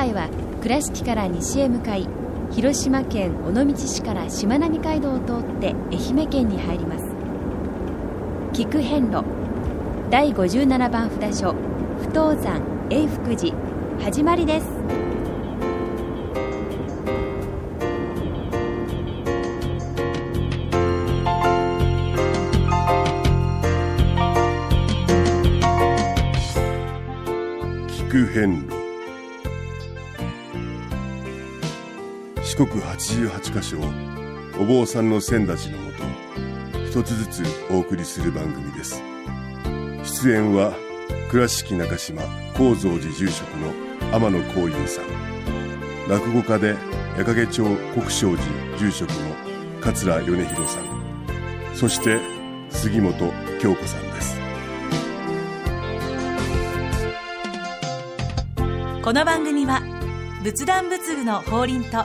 回は倉敷から西へ向かい広島県尾道市からしまなみ海道を通って愛媛県に入ります。菊遍路第57番札所不登山永福寺始まりです。四国八十八箇所をお坊さんの先立ちのもと一つずつお送りする番組です。出演は倉敷中島・高蔵寺住職の天野幸雄さん。落語家で矢掛町国正寺住職の桂米広さん。そして杉本京子さんです。この番組は仏壇仏具の法輪と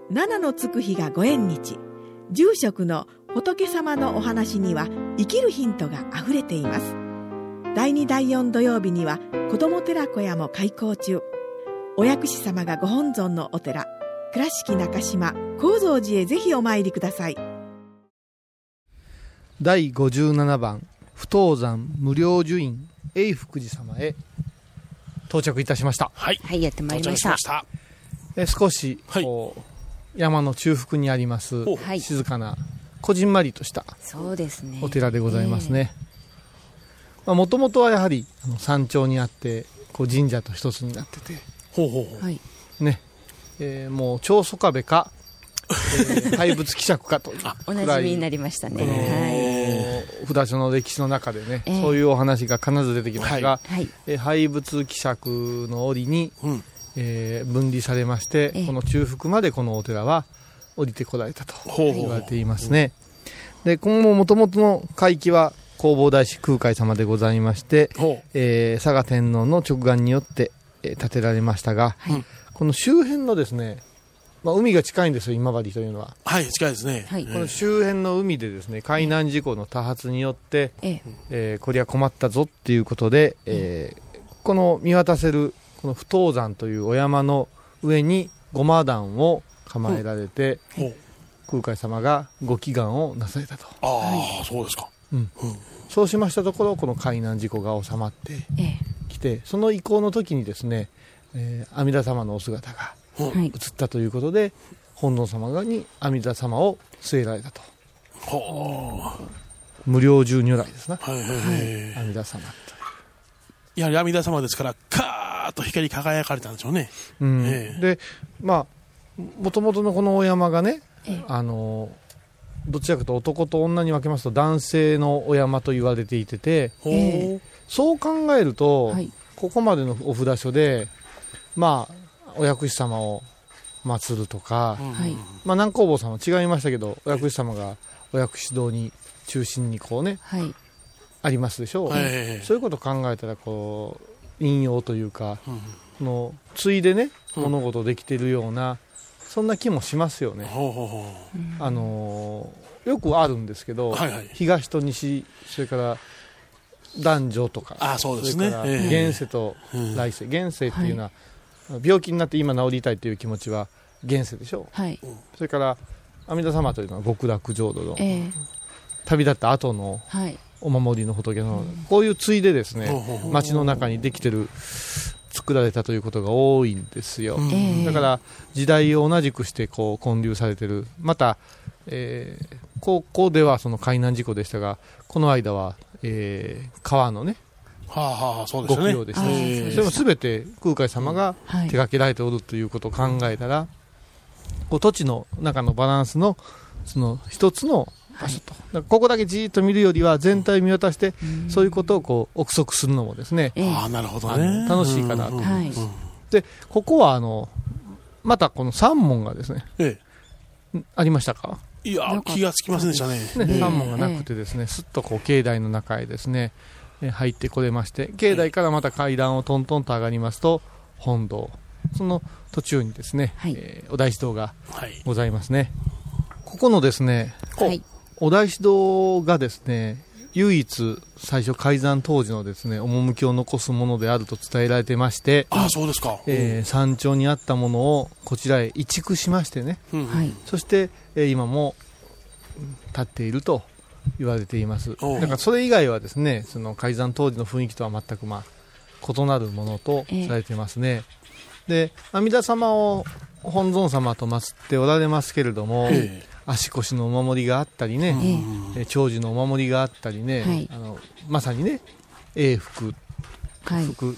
七のつく日がご縁日。住職の仏様のお話には生きるヒントがあふれています。第2第4土曜日には子ども寺小屋も開校中。お薬師様がご本尊のお寺。倉敷中島・高蔵寺へぜひお参りください。第57番不登山無料寿院永福寺様へ。到着いたしました。はい、はいやってまいりました。ました。え少しはい。こう、山の中腹にあります静かなこじんまりとしたお寺でございますね。もともとはやはりあの山頂にあってこう神社と一つになってて。ほうほうほう。はい。ね、えーもう長宗我部か、えー廃仏希釈かというおなじみになりましたね。このはい。札所の歴史の中でね、ええ。そういうお話が必ず出てきますが、はい。えー廃仏希釈の折に、うんえー分離されまして、ええ。この中腹までこのお寺は降りてこられたと言われていますね。で、今後もともとの海域は弘法大師空海様でございまして、ほえー佐賀天皇の直眼によって、えー建てられましたが、はい。この周辺のですね、まあ、海が近いんですよ、今治というのは。うはい近いですね。はい。この周辺の海でですね、海難事故の多発によって、えええーこりゃ困ったぞっていうことで、えーこの見渡せるこの不登山というお山の上にごま壇を構えられて、ほう空海様がご祈願をなされたと。ああそうですか。そうしましたところこの海難事故が収まってええ。きてその移行の時にですね、えー阿弥陀様のお姿がはい。映ったということで本尊様がに阿弥陀様を据えられたと。ほ無料重如来ですな。うはいはい。はい。阿弥陀様やはり阿弥陀様ですからカーッと光り輝かれたんでしょうね。うん。ええ。でまあもともとのこのお山がね、ええ。あのどちらかというと男と女に分けますと男性のお山と言われていててえそう考えると、はい。ここまでのお札所でまあお薬師様を祀るとか、うんはい。まあ、南光坊さんは違いましたけどお薬師様がお薬師堂に中心にこうねはいありますでしょう、ええそういうことを考えたらこう引用というかうんこのついでねうん。物事できてるような、そんな気もしますよね、ほうほうほあのーよくあるんですけど、はいはい。東と西それから男女とかあそうですね。れからええ。現世とうん。来世。現世っていうのは、病気になって今治りたいという気持ちは現世でしょはい。それから阿弥陀様というのは極楽浄土のええ。旅立った後のはい。お守りの仏のこういうついでですねほうほうほう。街の中にできてる作られたということが多いんですよ。だから時代を同じくしてこう建立されてる。また、えー高校ではその海難事故でしたがこの間は、えー川のねはあはあ、そうですよね。ご供養でした。それも全て空海様がはい。手掛けられておるということを考えたら、こう土地の中のバランスのその一つの場所と、だからここだけじーっと見るよりは全体を見渡して、そういうことをこう憶測するのもですね、ええ。ああ、なるほどあね。の楽しいかなとうんはいうん。でここはあのまたこの三門がですねえんありましたか？え。いや気がつきませんでしたね。ね、ええ。三門がなくてですね、すっとこう境内の中へですね、えー入ってこれまして、境内からまた階段をトントンと上がりますと、本堂、その途中にですね、はい。えーお大師堂がはい。ございますね。ここのですね、はいお大師堂がですね、唯一最初開山当時のですね、趣を残すものであると伝えられてまして、ああ、そうですか。えー山頂にあったものをこちらへ移築しましてね、うん。はい。そして、えー今もうん立っていると言われています。だからそれ以外はですね、その開山当時の雰囲気とは全くまあ異なるものとええ。されてますね。で、阿弥陀様を本尊様と祀っておられますけれども、え足腰のお守りがあったりね、長寿のお守りがあったりね、はい。あのまさにね、永福、はい。福、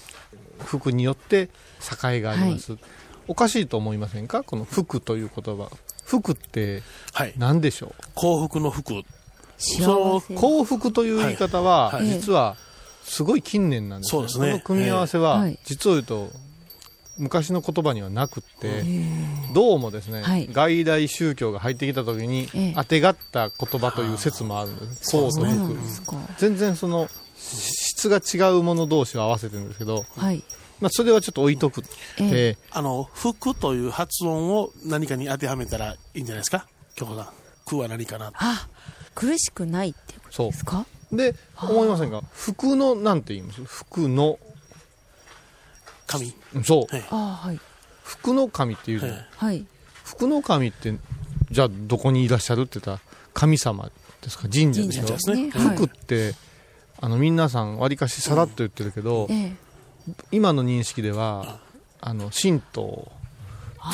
福によって栄があります。おかしいと思いませんか？この福という言葉。福ってはい。何でしょう？幸福の福。幸せ。幸福という言い方は、はい。はい。実はすごい近年なんですそうですね。この組み合わせは、実を言うと昔の言葉にはなくって、ええ。どうもですね、はい。外来宗教が入ってきた時に、ええ。当てがった言葉という説もあるんです。幸とそうな福んですか。全然その質が違うもの同士を合わせてるんですけど、はい。まあ、それはちょっと置いとくって、えあの、福という発音を何かに当てはめたらいいんじゃないですか？京子さん。苦は何かな？あ苦しくないっていうことですか？で思いませんか？福のなんて言います？福の神。そう。はい。ああはい。福の神っていうじゃない、はい。はい。福の神ってじゃあどこにいらっしゃるって言ったら神様ですか？神社でしょ神社ですね。はい。福ってあの皆さんわりかしさらっと言ってるけど、ええ今の認識ではあの神道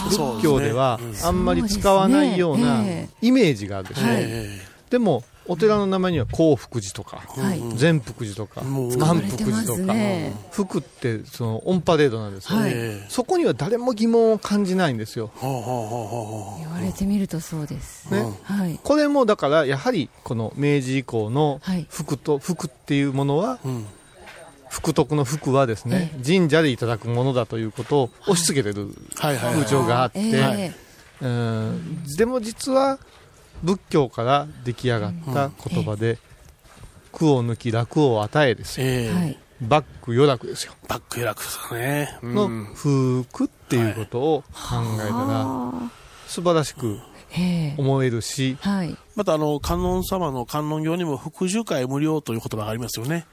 仏教ではうん。あんまり使わないようなイメージがあるでしょ、はい。えでもお寺の名前には興福寺とかはい。善福寺とか満使われてます福寺とかね福ってそのオンパレードなんですよ、はい。えそこには誰も疑問を感じないんですよ。言われてみるとそうです。ね、うん。はい。これもだからやはりこの明治以降のはい。福と福っていうものはう。うん。福徳の福はですね神社でいただくものだということを押し付けてる。風潮があって、ええ。うん。でも実は仏教から出来上がった言葉で苦を抜き楽を与えですよ。ええ。はい。バック余楽ですよ。バックエラクですね。うん。の福っていうことを考えたらあ素晴らしく思えるしはい。またあの、観音様の観音行にも福寿会無料という言葉がありますよね。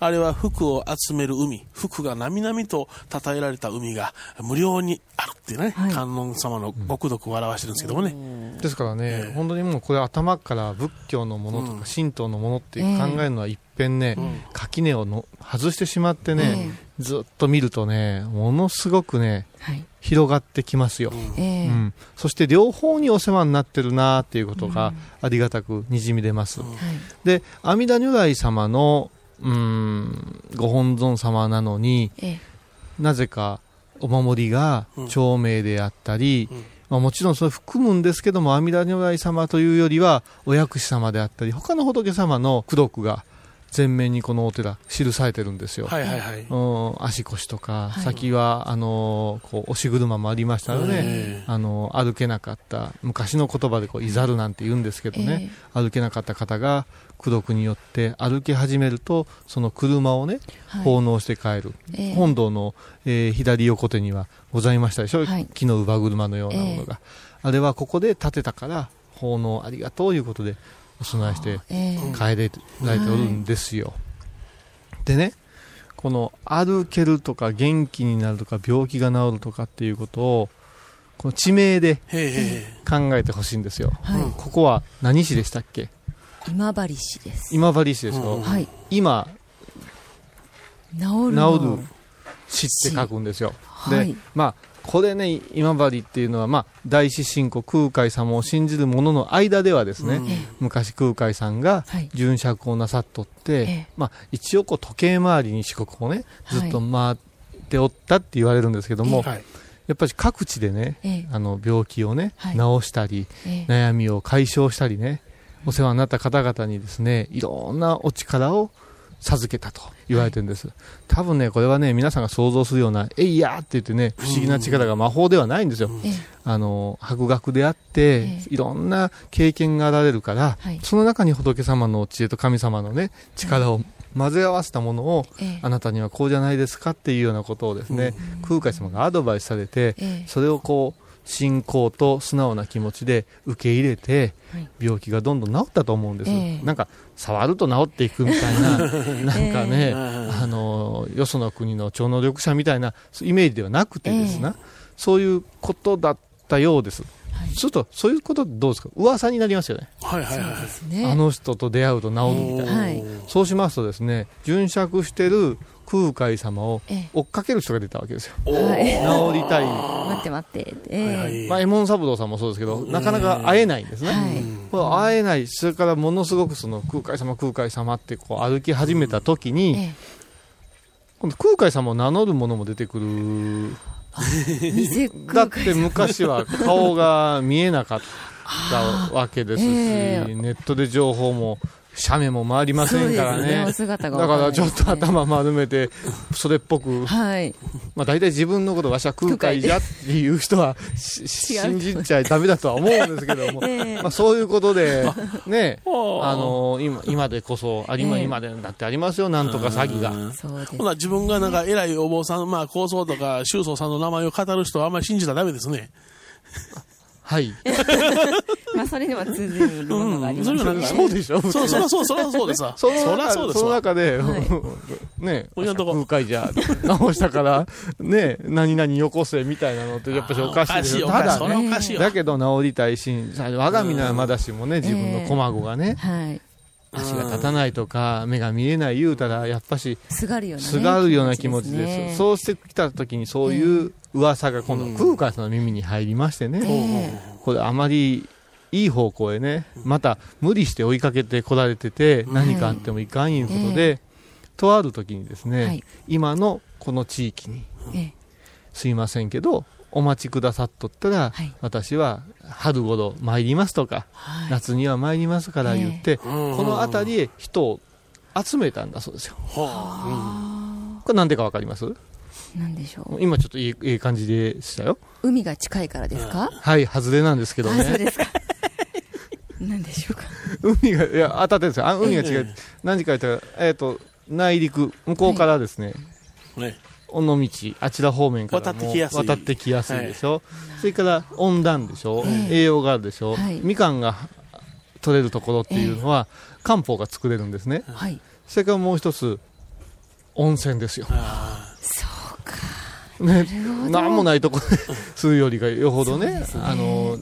あれは福を集める海、福がなみなみと称えられた海が無料にあるっていうね、はい。観音様の極毒を表してるんですけどもね。ですからね、ええ。本当にもうこれ頭から仏教のものとうん。か神道のものって考えるのは一遍ね、うん。垣根をの外してしまってえね、ずっと見るとねものすごくねはい。広がってきますよ、ええ。うん、そして両方にお世話になってるなっていうことがありがたくにじみ出ます、うん。はい。で阿弥陀如来様のうーんご本尊様なのにええ。なぜかお守りが長命であったり、うん。まあ、もちろんそれ含むんですけども阿弥陀如来様というよりはお薬師様であったり他の仏様の功徳が前面にこのお寺記されてるんですよ、はいはいはい。うん足腰とか、はい。先はあのこう押し車もありましたので、ええ。あの歩けなかった昔の言葉でこういざるなんて言うんですけどね、歩けなかった方が功徳によって歩き始めるとその車をねはい。奉納して帰る、ええ。本堂の、えー左横手にはございましたでしょ、はい。木の乳母車のようなものが、あれはここで建てたから奉納ありがとういうことでお供えしてええ。帰れられておるんですよ、でねこの歩けるとか元気になるとか病気が治るとかっていうことをこの地名で。考えてほしいんですよ、はい。ここは何市でしたっけ？今治市です。今治市でしょ、うんはい。今治るの。治る死って書くんですよ。はい。で、まあ、これね、今治っていうのは、まあ、大師信仰空海様を信じる者の間ではですね、昔空海さんがはい。巡釈をなさっとって、ええ。まあ、一応こう時計回りに四国をね、ずっと回っておったって言われるんですけども、はい。やっぱり各地でね、ええ。あの病気をね、はい。治したり、ええ。悩みを解消したりね、お世話になった方々にですね、い。ろんなお力を授けたと言われてるんです。多分ね、これはね、皆さんが想像するような、えいやーって言ってね、不思議な力が魔法ではないんですよ。ええ。あの、博学であって、ええ。いろんな経験があられるから、はい。その中に仏様の知恵と神様のね、力を混ぜ合わせたものを、ええ。あなたにはこうじゃないですかっていうようなことをですね、空海様がアドバイスされて、ええ。それをこう、信仰と素直な気持ちで受け入れて、はい。病気がどんどん治ったと思うんです。ええ。なんか、触ると治っていくみたいな、なんかね、えあの、よその国の超能力者みたいなイメージではなくてですな、そういうことだったようです。すると、そういうことどうですか？噂になりますよね。はいはいはい。ねあの人と出会うと治るみたいな。はいそうしますとですね、巡釈してる空海様をええ追っかける人が出たわけですよ。はい治りたい。待って待ってええまあ、エモン三郎さんもそうですけど、なかなか会えないんですね。はい会えない、それからものすごくその空海様、空海様ってこう歩き始めた時に、え今度空海様を名乗る者も出てくる。だって昔は顔が見えなかったわけですし、ええ。ネットで情報も、写メも回りませんからね。ね。お姿がだからちょっと頭丸めて、それっぽく、はい。まあ大体自分のことわしは空海じゃっていう人は 信じちゃダメだとは思うんですけども、ええ まあそういうことで、ね、ああの今今でこそ、ありまええ。今でだってありますよ、なんとか詐欺が。ほな、自分がなんか偉いお坊さん、まあ、高僧とか宗祖さんの名前を語る人はあんまり信じたらダメですね。はい。まあそれには通じるものがあります。うん。そうでしょそ、そらそう、そら そうですわ。そのそら中そのそうですわ。中で、はい。ね、こんなとこ。空海じゃ、直したから、ね、何々よこせみたいなのってやっぱりおかしいですよ。ただね。だけど治りたいし、我が身ならまだしもね、自分の駒子がね、はい。足が立たないとか、目が見えない言うたら、やっぱし、すがるような気持ちです。ね。そうしてきた時にそういう噂が今度、空海さんの耳に入りましてね、えこれあまりいい方向へね、また無理して追いかけてこられてて、何かあってもいかんいうことで、とある時にですね、はい。今のこの地域に、ええ。すいませんけど、お待ちくださっとったら、はい。私は春頃参りますとか、はい。夏には参りますから言って、こうん。の辺りへ人を集めたんだそうですよ。はこれなんでかわかります？なんでしょう？今ちょっといいいい感じでしたよ。海が近いからですか？はい、外れなんですけどあそうね。ですかなんでしょうか？海が、いや、当たってるんですよ。あ海が違う。何時か言ったら、えっ、と、内陸、向こうからですね、あね。尾道、あちら方面からも渡ってきやすい渡ってきやすいでしょ。それから温暖でしょ。ええ栄養があるでしょ。はいみかんが取れるところっていうのは、漢方が作れるんですね。はいそれからもう一つ、温泉ですよ。あね、なんもないとこでするよりがよほどね、ね。あの、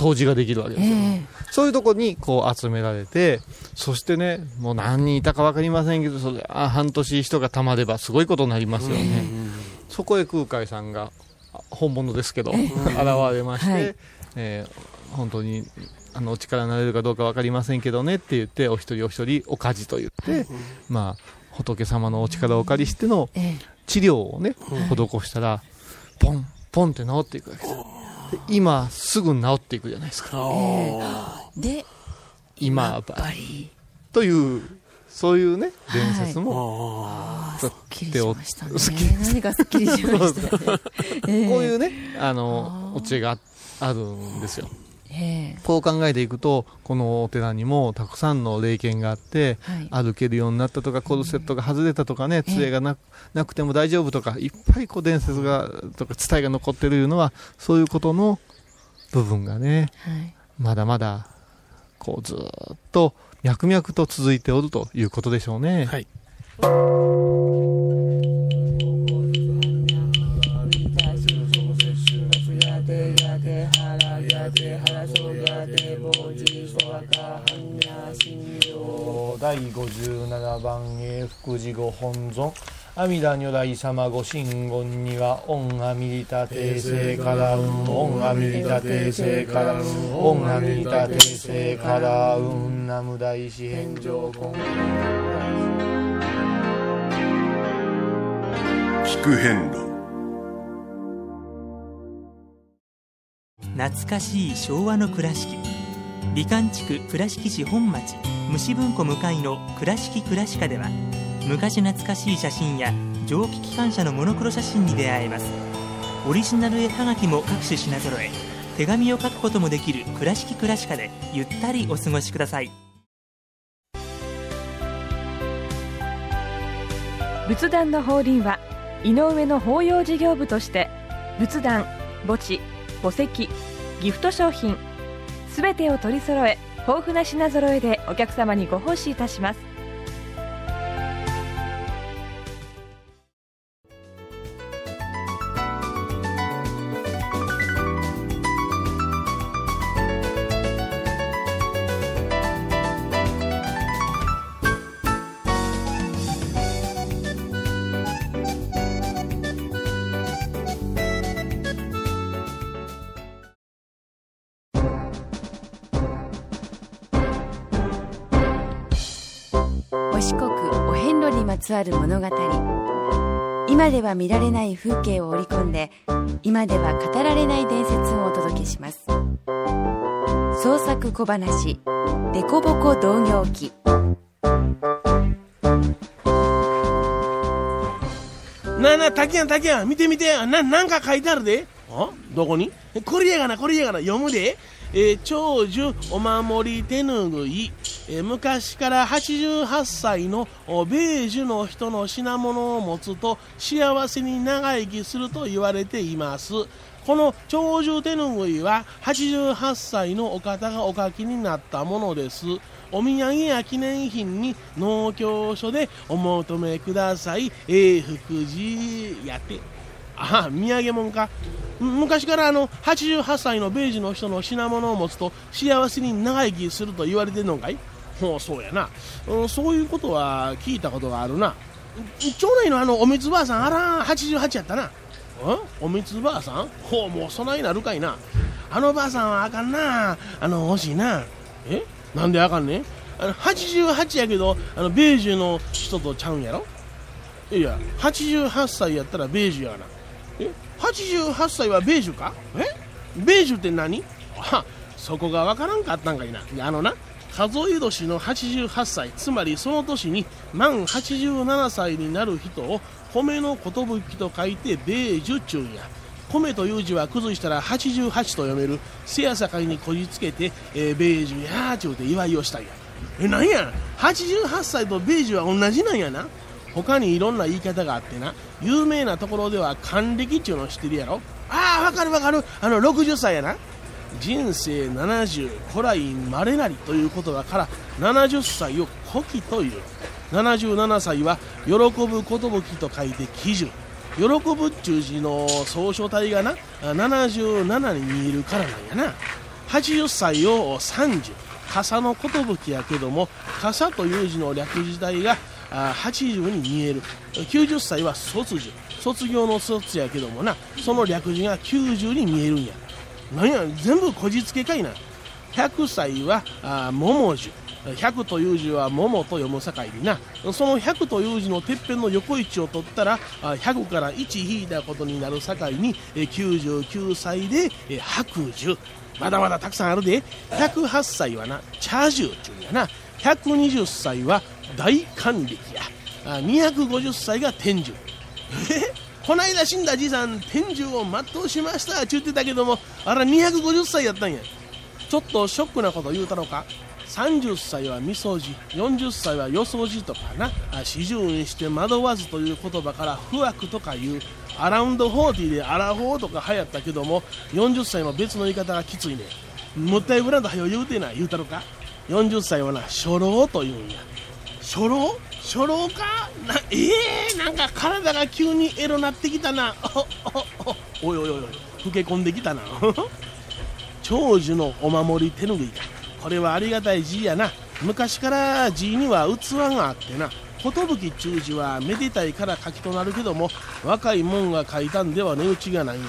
湯治ができるわけですよ。えそういうとこにこう集められて、そしてね、もう何人いたか分かりませんけど、それあ半年人がたまればすごいことになりますよね。そこへ空海さんが、あ本物ですけど、現れまして、はい。えー本当に、あの、お力になれるかどうか分かりませんけどねって言って、お一人お一人お家事と言って、まあ、仏様のお力をお借りしてのええ治療をね、施したら、ポン、ポンって治っていくわけです。で今、すぐ治っていくじゃないですか。で今やっぱり。という、そういうね、伝説も、すっきりておしましたね。何かすっきりしましたね。ええこういうね、あの、お知恵がああるんですよ。ええこう考えていくと、このお寺にもたくさんの霊験があって、はい歩けるようになったとか、コルセットが外れたとかね、ええ杖がななくても大丈夫とか、いっぱいこう伝説が、とか伝えが残ってるいうのは、そういうことの部分がね、はいまだまだ、こうずーっと脈々と続いておるということでしょうね。はい。第57番永福寺御本尊。阿弥陀如来様ご神言には、オンアミリタ訂正からうん、オンアミリタ訂正からうん、オンアミリタ訂正からうん、ナム大師返上。根。聞く遍路。懐かしい昭和の倉敷。美観地区倉敷市本町虫文庫向かいの「倉敷倉歯科」では昔懐かしい写真や蒸気機関車のモノクロ写真に出会えます。オリジナル絵はがきも各種品揃え手紙を書くこともできる「倉敷倉歯科」でゆったりお過ごしください。仏壇の法輪は井上の法要事業部として仏壇墓地墓石ギフト商品すべてを取り揃え豊富な品揃えでお客様にご奉仕いたします。つわる物語。今では見られない風景を織り込んで今では語られない伝説をお届けします。創作小話「デコボコ同業記」なあなあ竹やん竹やん見て見て。ななんか書いてあるで。どこに？これやがなこれやがな。読むで。えー、長寿お守り手ぬぐい、えー、昔から88歳の米寿の人の品物を持つと幸せに長生きすると言われています。この長寿手ぬぐいは88歳のお方がお書きになったものです。お土産や記念品に農協所でお求めください。永福寺やって。あ土産物か？昔からあの88歳の米寿の人の品物を持つと幸せに長生きすると言われてるのかい？ほうそうやな、そういうことは聞いたことがあるな。町内のあのおみつばあさんあら88やったな。おみつばあさん？ほうもうそないなるかいな。あのばあさんはあかんな。あの欲しいな。え？なんであかんねん？あの88やけどあの米寿の人とちゃうんやろ？いや88歳やったら米寿やな。え？88歳は米寿か？え？米寿って何？あそこがわからんかったんかいな。あのな数え年の88歳つまりその年に満87歳になる人を米の寿と書いて米寿ちゅうんや。米という字は崩したら88と読める。せやさかいにこじつけて、えー、米寿やーちゅうて祝いをしたんや。えなんや？88歳と米寿は同じなんやな。他にいろんな言い方があってな。有名なところでは還暦っちゅうの知ってるやろ？ああわかるわかる。あの60歳やな。人生70古来まれなりという言葉から70歳を古希という。77歳は喜ぶ寿と書いて喜寿。喜ぶっちゅう字の総書体がな77に見えるからなんやな。80歳を30傘の寿やけども傘という字の略字体が80に見える。90歳は卒業。卒業の卒やけどもな。その略字が90に見えるんや。なんや全部こじつけかいな。100歳は桃樹。100という字は桃と読む境にな。その100という字のてっぺんの横位置を取ったら100から1引いたことになる境に99歳で白寿まだまだたくさんあるで。108歳はな茶寿ちゅうんやな。120歳は大還暦や。250歳が天寿。え？こないだ死んだじいさん天寿を全うしました。って言ってたけどもあら250歳やったんや。ちょっとショックなこと言うたのか。30歳はみそじ40歳はよそじとかな。四十にして惑わずという言葉から不惑とかいうアラウンド40でアラフォーとか流行ったけども40歳の別の言い方がきついね。もったいぶらんとはよ言うてな言うたろか。40歳はな初老というんや。初老？初老か？なええー、なんか体が急にエロなってきたな。お おいおいおい老け込んできたな。長寿のお守り手ぬぐいか。これはありがたい字やな。昔から字には器があってな。寿中字はめでたいから書きとなるけども若いもんが書いたんでは値打ちがないんや。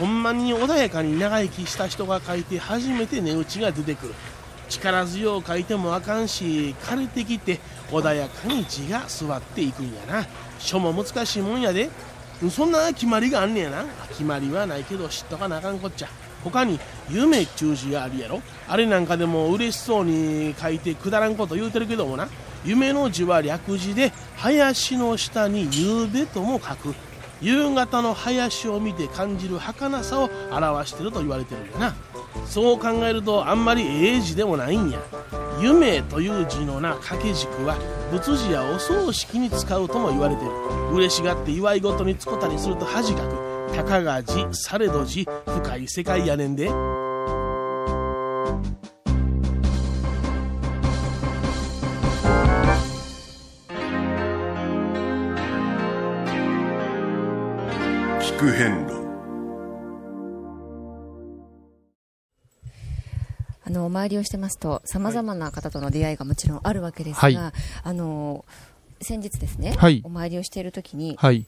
ほんまに穏やかに長生きした人が書いて初めて値打ちが出てくる。力強く書いてもあかんし枯れてきて穏やかに字が座っていくんやな。書も難しいもんやで。そんな決まりがあんねやな。決まりはないけど知っとかなあかんこっちゃ。他に夢中字があるやろ。あれなんかでも嬉しそうに書いてくだらんこと言うてるけどもな。夢の字は略字で林の下に夕べとも書く。夕方の林を見て感じる儚さを表してると言われてるんだな。そう考えるとあんまりええ字でもないんや。夢という字のな掛け軸は仏字やお葬式に使うとも言われてる。嬉しがって祝い事に使ったりすると恥かく。たかが字されど字深い世界やねんで。聞く遍のお参りをしてますとさまざまな方との出会いがもちろんあるわけですが、はいあの先日ですね、はいお参りをしている時に、はい。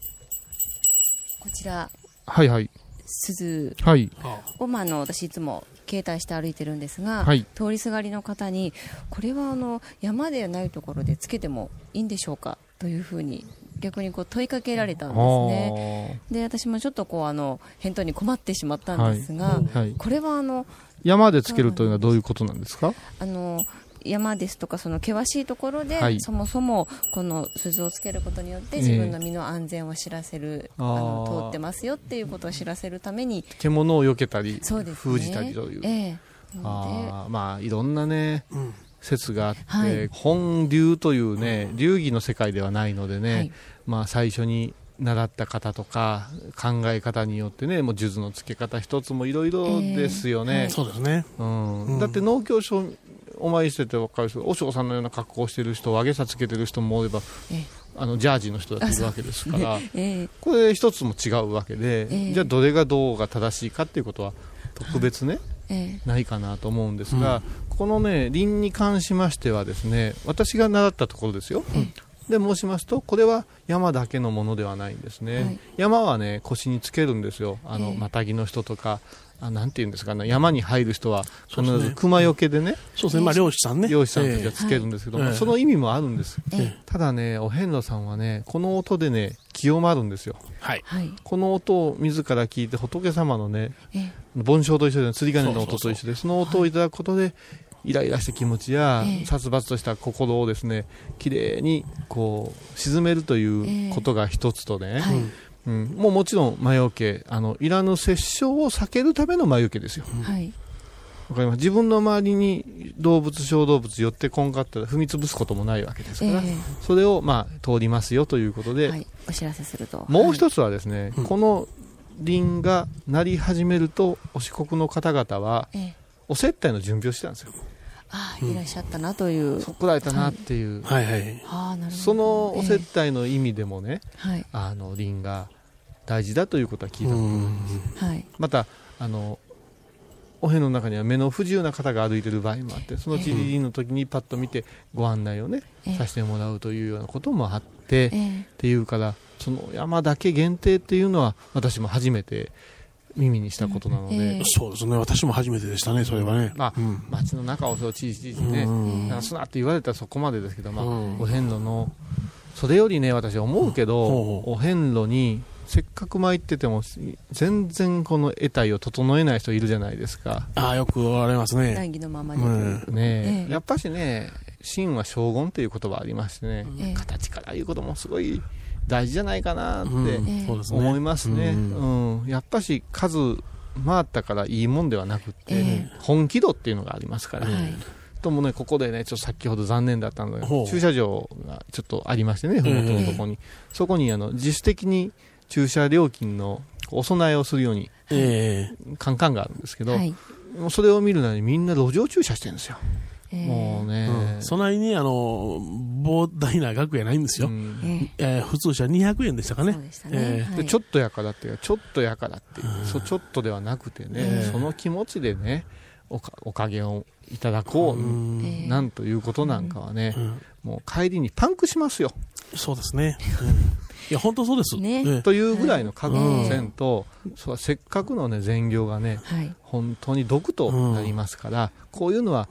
こちらはいはい。鈴はい。を、まあ、あの私いつも携帯して歩いてるんですが、はい通りすがりの方にこれはあの山でないところでつけてもいいんでしょうかというふうに逆にこう問いかけられたんですね。で私もちょっとこうあの返答に困ってしまったんですが、はいはいこれはあの山でつけるというのはどういうことなんですか？あの山ですとかその険しいところで、はい。そもそもこの鈴をつけることによってええ。自分の身の安全を知らせる、あー。あの通ってますよっていうことを知らせるために獣を避けたり、ね。封じたりという。ええ。なのあー。まあいろんなね、説があって、はい。本流というね流儀の世界ではないのでね、はい。まあ最初に習った方とか考え方によってねもう数珠の付け方一つもいろいろですよね、そうですね。うん。うん。だって農協所お参りしてて分かる人和尚さんのような格好をしてる人上げさつけてる人もおればええ。あのジャージの人だっているわけですから、ええ。これ一つも違うわけで、ええ。じゃあどれがどうが正しいかっていうことは特別ね、ええないかなと思うんですが、このね輪に関しましてはですね私が習ったところですよ、で申しますとこれは山だけのものではないんですね、はい。山はね腰につけるんですよ。あの、ええ。マタギの人とかあなんていうんですかね山に入る人は必ず熊よけでねそうですね。まあ漁師さんね。漁師さんたちがつけるんですけど、ええその意味もあるんです、ええ。ただねお遍路さんはねこの音でね清まるんですよ。はい。はい。この音を自ら聞いて仏様のねええ盆鐘と一緒で釣り鐘の音と一緒でその音をいただくことで、イライラした気持ちや、ええ。殺伐とした心をですねきれいにこう沈めるということが一つとね、はい。うん、もうもちろん魔除けあのいらぬ殺生を避けるための魔除けですよ。はい。わかります？自分の周りに動物小動物寄ってこんかったら踏み潰すこともないわけですから、えそれをまあ通りますよということで、えはい。お知らせすると。もう一つつはですね、うん。この輪が鳴り始めるとお四国の方々はええ。お接待の準備をしてたんですよ。ああいらっしゃったなという、そこられたなっていう、はい。はいああなるほど。そのお接え待の意味でもね、えはい。あの輪が大事だということは聞いたことがあります。はい。またあのお遍路の中には目の不自由な方が歩いてる場合もあってそのちりりんの時にパッと見てご案内をね、ええ。させてもらうというようなこともあって、ええ。っていうからその山だけ限定っていうのは私も初めて耳にしたことなので、うんええ。そうですね。私も初めてでしたねそれはね。まあ、うん。街の中をそうちいちいちね、うん。すなって言われたらそこまでですけど、まあうん。お遍路のそれよりね私思うけど、お遍路にせっかく参ってても全然この得体を整えない人いるじゃないですか。ああよくおられますね。難儀のままに、うん。ねえ。えやっぱしね真は将軍っていう言葉ありましてね、ええ。形から言うこともすごい大事じゃないかなって、思いますね、ううん。んやっぱし数回ったからいいもんではなくって、ええ。本気度っていうのがありますから、はい。ともねここでねちょっと先ほど残念だったのが駐車場がちょっとありましてねふもとのところに、そこにあの自主的に駐車料金のお供えをするようにえカンカンがあるんですけど、それを見るのにみんな路上駐車してるんですよ、ええもうね、えうん。そないにあの膨大な額やないんですよ、うんええー普通車200円でしたかね。えちょっとやからっていうちょっとやからっていう、そうちょっとではなくてね、ええその気持ちでねおかおかげをいただこう、なんということなんかはね、うん。もう帰りにパンクしますよ。そうですね。うん。いや、本当そうです。というぐらいの覚悟をせんと、そうせっかくのね、善行がね、はい。本当に毒となりますから、こういうのは、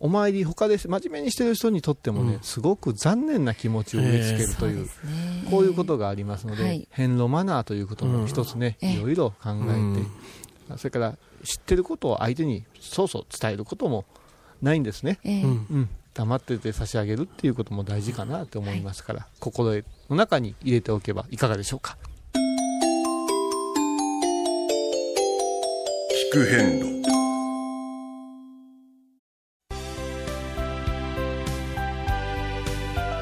お参り、他で真面目にしてる人にとってもね、うん。すごく残念な気持ちを植え付けるという、こういうことがありますので、はい。遍路マナーということも一つね、うんいろいろ考えて、うん。それから知ってることを相手にそうそう伝えることもないんですね。ええ。うん。うん、黙ってて差し上げるっていうことも大事かなと思いますから、心得の中に入れておけばいかがでしょうか。聞く変路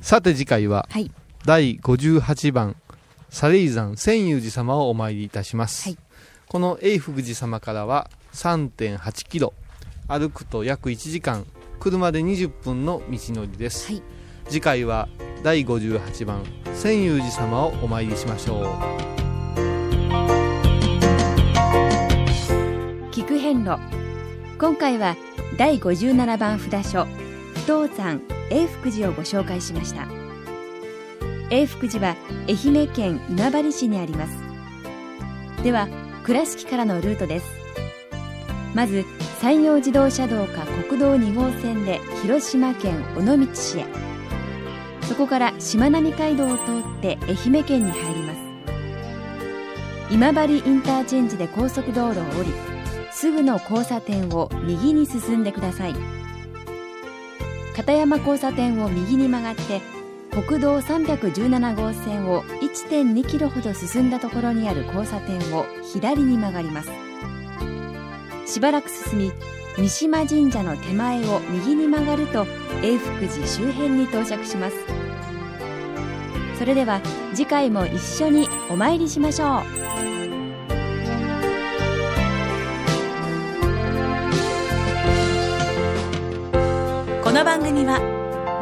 さて次回は、はい第58番、サレイ山千遊寺様をお参りいたします。はいこの永福寺様からは3.8キロ、歩くと約1時間、車で20分の道のりです。はい次回は第58番、千遊寺様をお参りしましょう。聞く遍路今回は第57番札所不動山永福寺をご紹介しました。永福寺は愛媛県今治市にあります。では倉敷からのルートです。まず山陽自動車道か国道2号線で広島県尾道市へ。そこからしまなみ海道を通って愛媛県に入ります。今治インターチェンジで高速道路を降りすぐの交差点を右に進んでください。片山交差点を右に曲がって国道317号線を1.2キロほど進んだところにある交差点を左に曲がります。しばらく進み三島神社の手前を右に曲がると永福寺周辺に到着します。それでは次回も一緒にお参りしましょう。の番組は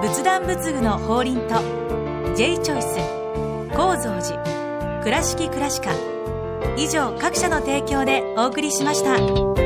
仏壇仏具の法輪と J チョイス構造寺倉敷倉歯科以上各社の提供でお送りしました。